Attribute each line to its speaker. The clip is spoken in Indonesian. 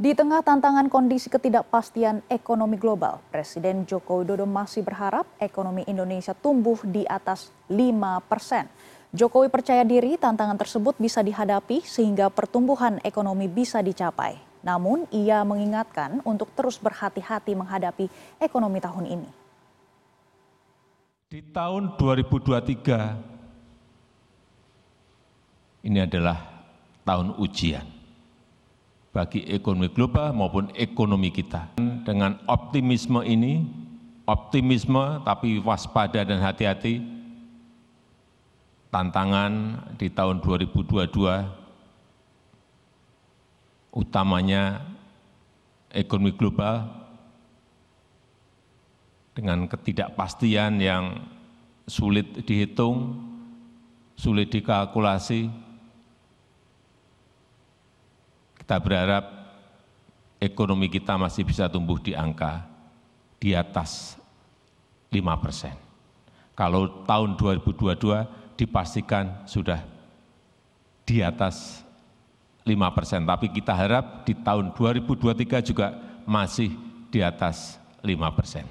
Speaker 1: Di tengah tantangan kondisi ketidakpastian ekonomi global, Presiden Joko Widodo masih berharap ekonomi Indonesia tumbuh di atas 5 persen. Jokowi percaya diri tantangan tersebut bisa dihadapi sehingga pertumbuhan ekonomi bisa dicapai. Namun ia mengingatkan untuk terus berhati-hati menghadapi ekonomi tahun ini.
Speaker 2: Di tahun 2023 ini adalah tahun ujian bagi ekonomi global maupun ekonomi kita. Dengan optimisme ini, optimisme tapi waspada dan hati-hati, tantangan di tahun 2022 utamanya ekonomi global dengan ketidakpastian yang sulit dihitung, sulit dikalkulasi, kita berharap ekonomi kita masih bisa tumbuh di angka di atas 5 persen. Kalau tahun 2022 dipastikan sudah di atas 5 persen, tapi kita harap di tahun 2023 juga masih di atas 5 persen.